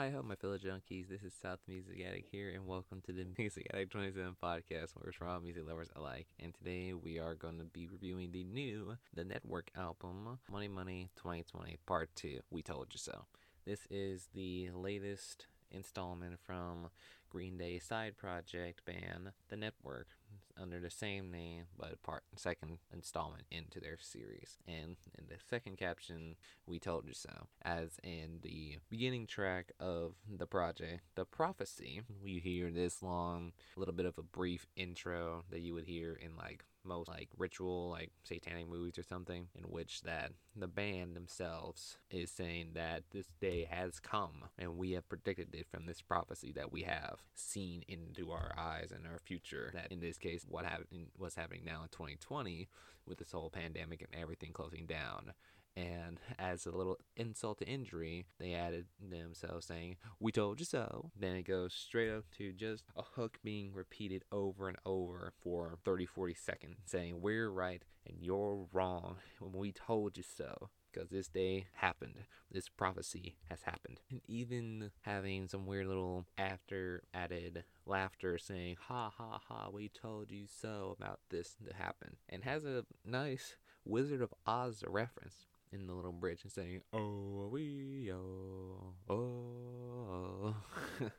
Hi, hello, my fellow junkies. This is South Music Addict here, and welcome to the Music Addict 27 podcast, where it's for all music lovers alike. And today we are going to be reviewing the new The Network album, Money Money 2020 Part 2. We told you so. This is the latest installment from Green Day side project band The Network under the same name but part second installment into their series. And in the second caption, we told you so. As in the beginning track of the project, The Prophecy, we hear this long little bit of a brief intro that you would hear in like most like ritual like satanic movies or something in which that the band themselves is saying that this day has come and we have predicted it from this prophecy that we have seen into our eyes and our future. That in this case what happened what's happening now in 2020 with this whole pandemic and everything closing down and as a little insult to injury, they added themselves saying, We told you so. Then it goes straight up to just a hook being repeated over and over for 30 40 seconds, saying, We're right and you're wrong when we told you so. Because this day happened. This prophecy has happened. And even having some weird little after added laughter saying, Ha ha ha, we told you so about this to happen. And has a nice Wizard of Oz reference in the little bridge and saying, Oh, we, oh, oh,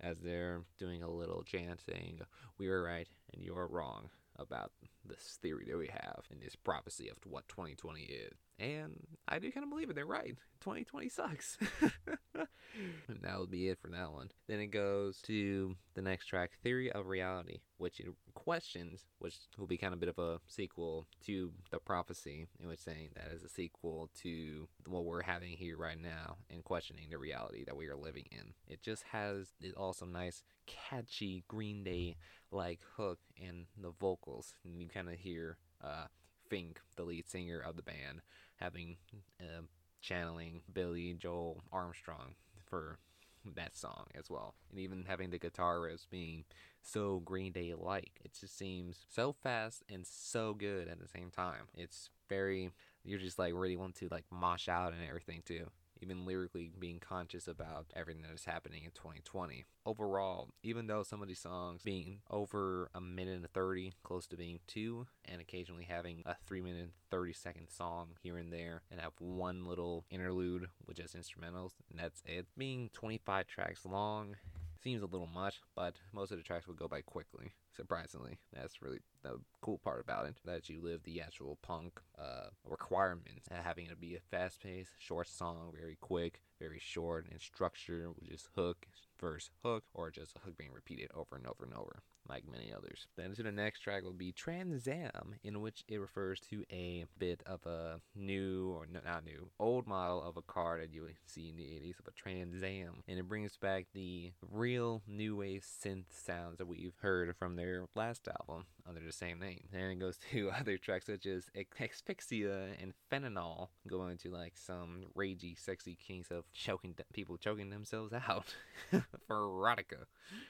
as they're doing a little chant saying, We were right and you're wrong about this theory that we have and this prophecy of what 2020 is. And I do kind of believe it. They're right. 2020 sucks. and that will be it for that one. Then it goes to the next track, Theory of Reality, which it questions, which will be kind of a bit of a sequel to The Prophecy, in which saying that is a sequel to what we're having here right now and questioning the reality that we are living in. It just has this awesome, nice, catchy Green Day like hook and the vocals. And you kind of hear uh, Fink, the lead singer of the band, having uh, channeling Billie Joe Armstrong for that song as well. And even having the guitar riffs being so Green Day like. It just seems so fast and so good at the same time. It's very you're just like really want to like mosh out and everything too even lyrically being conscious about everything that is happening in 2020. Overall, even though some of these songs being over a minute and 30, close to being two, and occasionally having a three minute 30 second song here and there, and have one little interlude with just instrumentals, and that's it. Being 25 tracks long seems a little much, but most of the tracks will go by quickly. Surprisingly, that's really the cool part about it. That you live the actual punk uh, requirements, having it be a fast-paced, short song, very quick, very short and structured, just hook, verse, hook, or just a hook being repeated over and over and over like many others. Then to the next track will be Trans Am, in which it refers to a bit of a new, or not new, old model of a car that you would see in the 80s of a Trans Am. And it brings back the real new wave synth sounds that we've heard from their last album oh, under the same name. And it goes to other tracks such as Asphyxia and Fentanyl, going to like some ragey, sexy kinks of choking people choking themselves out for erotica.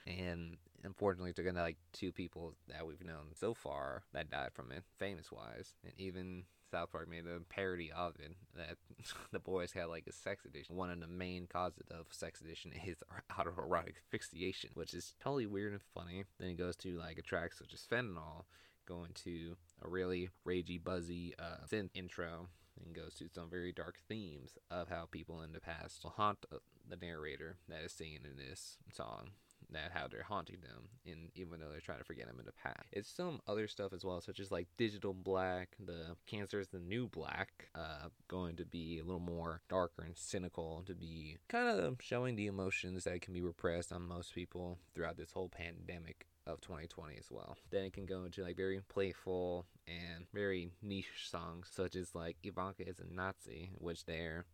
And unfortunately took in like two people that we've known so far that died from it, famous wise, and even South Park made a parody of it that the boys had like a sex addiction. One of the main causes of sex addiction is autoerotic asphyxiation, which is totally weird and funny. Then it goes to like a track such as Fentanyl, going to a really ragey, buzzy uh, synth intro and goes to some very dark themes of how people in the past will haunt uh, the narrator that is singing in this song that how they're haunting them and even though they're trying to forget them in the past. It's some other stuff as well, such as like digital black, the cancer is the new black, uh, going to be a little more darker and cynical to be kind of showing the emotions that can be repressed on most people throughout this whole pandemic of 2020 as well. Then it can go into like very playful and very niche songs, such as like Ivanka is a Nazi, which they're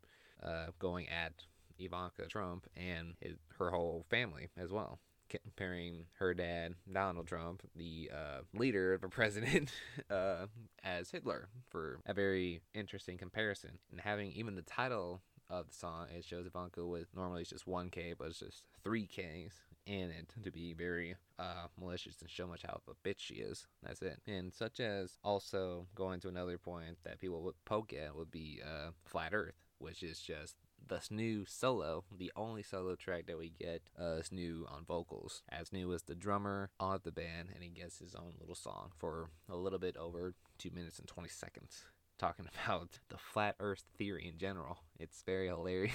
uh, going at Ivanka Trump and his, her whole family as well. Comparing her dad, Donald Trump, the uh, leader of a president, uh, as Hitler for a very interesting comparison. And having even the title of the song, it shows Ivanka with normally it's just 1K, but it's just 3Ks in it to be very uh, malicious and show much how of a bitch she is. That's it. And such as also going to another point that people would poke at would be uh, flat Earth, which is just the new solo, the only solo track that we get, uh, is Snoo on vocals. As Snoo as the drummer of the band, and he gets his own little song for a little bit over two minutes and 20 seconds talking about the flat earth theory in general. It's very hilarious.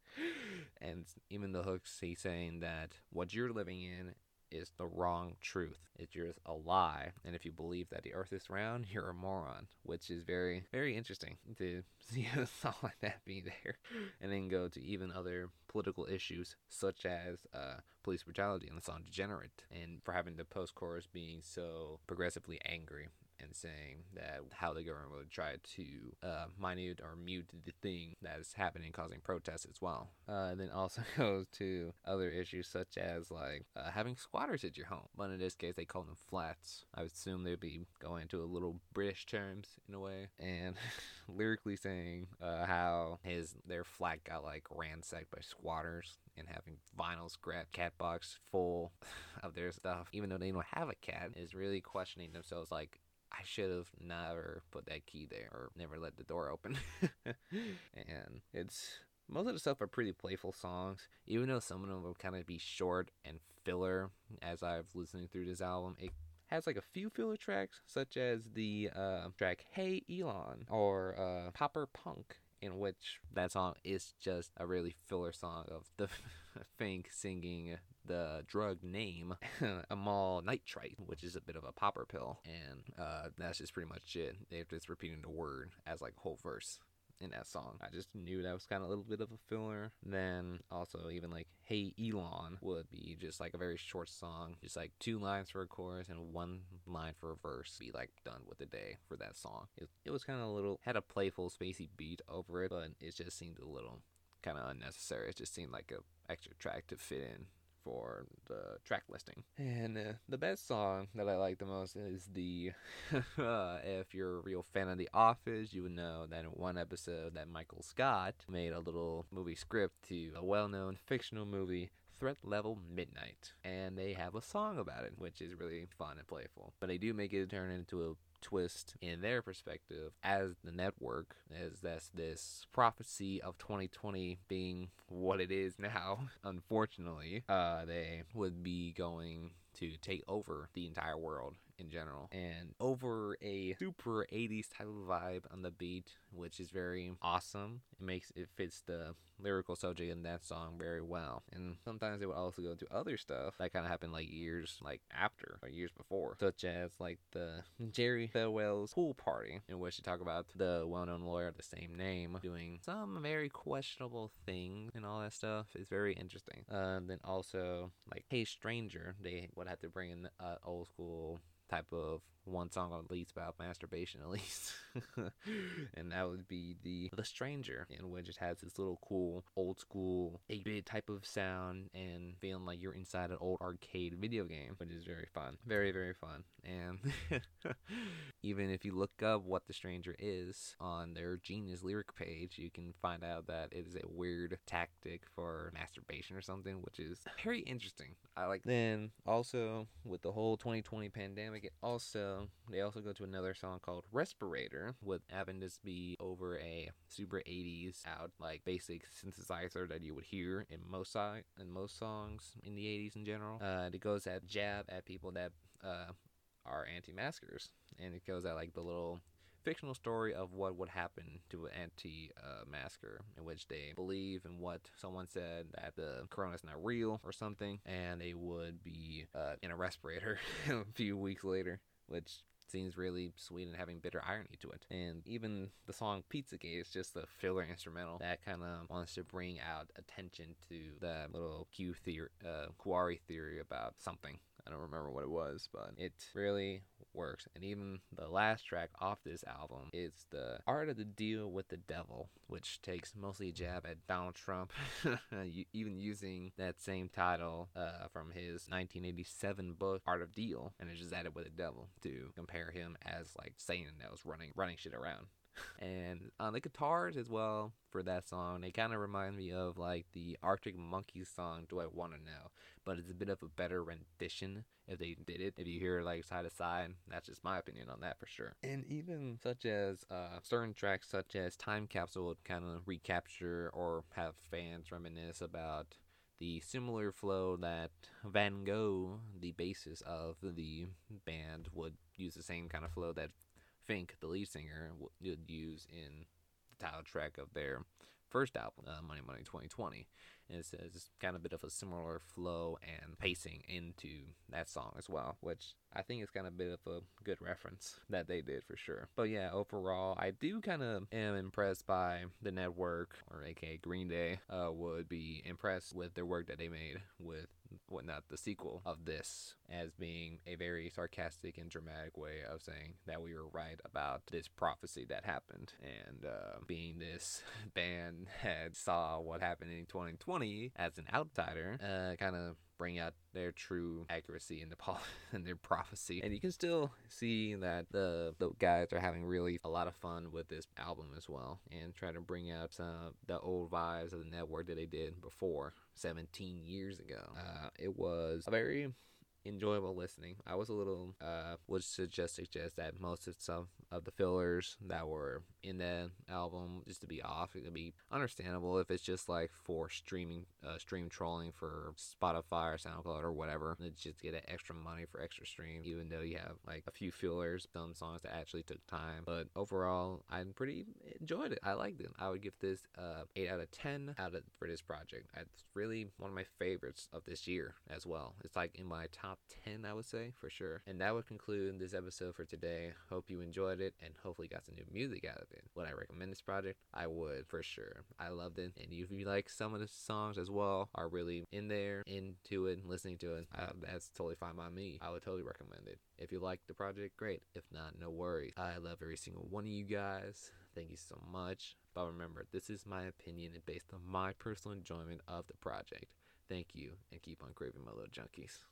and even the hooks, he's saying that what you're living in is the wrong truth. It's just a lie. And if you believe that the earth is round, you're a moron, which is very, very interesting to see a song like that be there. And then go to even other political issues, such as uh, police brutality in the song Degenerate, and for having the post chorus being so progressively angry and saying that how the government would try to uh, minute or mute the thing that is happening, causing protests as well. Uh, then also goes to other issues such as like uh, having squatters at your home, but in this case they call them flats. I would assume they'd be going to a little British terms in a way, and lyrically saying uh, how his their flat got like ransacked by squatters and having vinyl scrap cat box full of their stuff, even though they don't have a cat, is really questioning themselves like I should have never put that key there or never let the door open. and it's most of the stuff are pretty playful songs, even though some of them will kind of be short and filler. As I've listening through this album, it has like a few filler tracks, such as the uh, track "Hey Elon" or uh, "Popper Punk," in which that song is just a really filler song of the Fink singing the drug name amyl nitrite, which is a bit of a popper pill, and uh, that's just pretty much it. They're just repeating the word as like whole verse in that song. I just knew that was kind of a little bit of a filler. Then also even like Hey Elon would be just like a very short song, just like two lines for a chorus and one line for a verse. Be like done with the day for that song. It, it was kind of a little had a playful spacey beat over it, but it just seemed a little kind of unnecessary. It just seemed like a extra track to fit in for the track listing. And uh, the best song that I like the most is the. uh, if you're a real fan of The Office, you would know that in one episode that Michael Scott made a little movie script to a well-known fictional movie Threat Level Midnight. And they have a song about it, which is really fun and playful. But they do make it turn into a twist in their perspective as the network as that's this prophecy of 2020 being what it is now unfortunately uh, they would be going to take over the entire world in general. And over a super 80s type of vibe on the beat which is very awesome. It makes it fits the lyrical subject in that song very well. And sometimes they would also go to other stuff that kind of happened like years like after or years before such as like the jerry falwell's pool party in which they talk about the well-known lawyer of the same name doing some very questionable things and all that stuff. Is very interesting. Uh, then also like hey stranger they would have to bring in uh, old school type of one song at least about masturbation at least. And that would be the the stranger in which it has this little cool old school 8-bit type of sound and feeling like you're inside an old arcade video game which is very fun. Very very fun. And even if you look up what the stranger is on their genius lyric page you can find out that it is a weird tactic for masturbation or something which is very interesting. I like then also with the whole 2020 pandemic it also they also go to another song called Respirator, with be over a super 80s out like basic synthesizer that you would hear in most si- in most songs in the 80s in general. Uh, it goes at jab at people that uh, are anti-maskers, and it goes at like the little fictional story of what would happen to an anti-masker in which they believe in what someone said that the corona is not real or something and they would be uh, in a respirator a few weeks later which seems really sweet and having bitter irony to it. And even the song Pizzagate is just a filler instrumental that kind of wants to bring out attention to the little Q theory, uh, Quarry theory about something. I don't remember what it was, but it really works. And even the last track off this album is the Art of the Deal with the Devil, which takes mostly a jab at Donald Trump, even using that same title uh, from his 1987 book Art of Deal, and it just added with the devil to compare him as like Satan that was running running shit around and on the guitars as well for that song, it kind of reminds me of like the Arctic Monkeys song "Do I Want to Know," but it's a bit of a better rendition if they did it. If you hear like side to side, that's just my opinion on that for sure. And even such as uh, certain tracks, such as Time Capsule, would kind of recapture or have fans reminisce about the similar flow that Van Gough, the basis of the band, would use the same kind of flow that Fink, the lead singer, would use in the title track of their first album, uh, Money Money 2020. And it says kind of a bit of a similar flow and pacing into that song as well, which I think is kind of a bit of a good reference that they did for sure. But yeah, overall, I do kind of am impressed by the network, or aka Green Day, uh, would be impressed with their work that they made with whatnot the sequel of this as being a very sarcastic and dramatic way of saying that we were right about this prophecy that happened and uh, being this band had saw what happened in 2020 as an outsider uh, kind of bring out their true accuracy in the po- in their prophecy. And you can still see that the the guys are having really a lot of fun with this album as well, and try to bring out some the old vibes of the network that they did before 17 years ago. Uh, it was a very enjoyable listening. I was a little uh would suggest suggest that most of some of the fillers that were in the album just to be off. It'd be understandable if it's just like for streaming uh stream trolling for Spotify or SoundCloud or whatever. It's just get extra money for extra stream, even though you have like a few fillers, some songs that actually took time. But overall I'm pretty enjoyed it. I liked it. I would give this uh eight out of ten out of for this project. It's really one of my favorites of this year as well. It's like in my top top 10, I would say, for sure. And that would conclude this episode for today. Hope you enjoyed it and hopefully got some new music out of it. Would I recommend this project? I would, for sure. I loved it. And if you like some of the songs as well, are really in there, into it, listening to it, uh, that's totally fine by me. I would totally recommend it. If you like the project, great. If not, no worries. I love every single one of you guys. Thank you so much. But remember, this is my opinion and based on my personal enjoyment of the project. Thank you, and keep on craving my little junkies.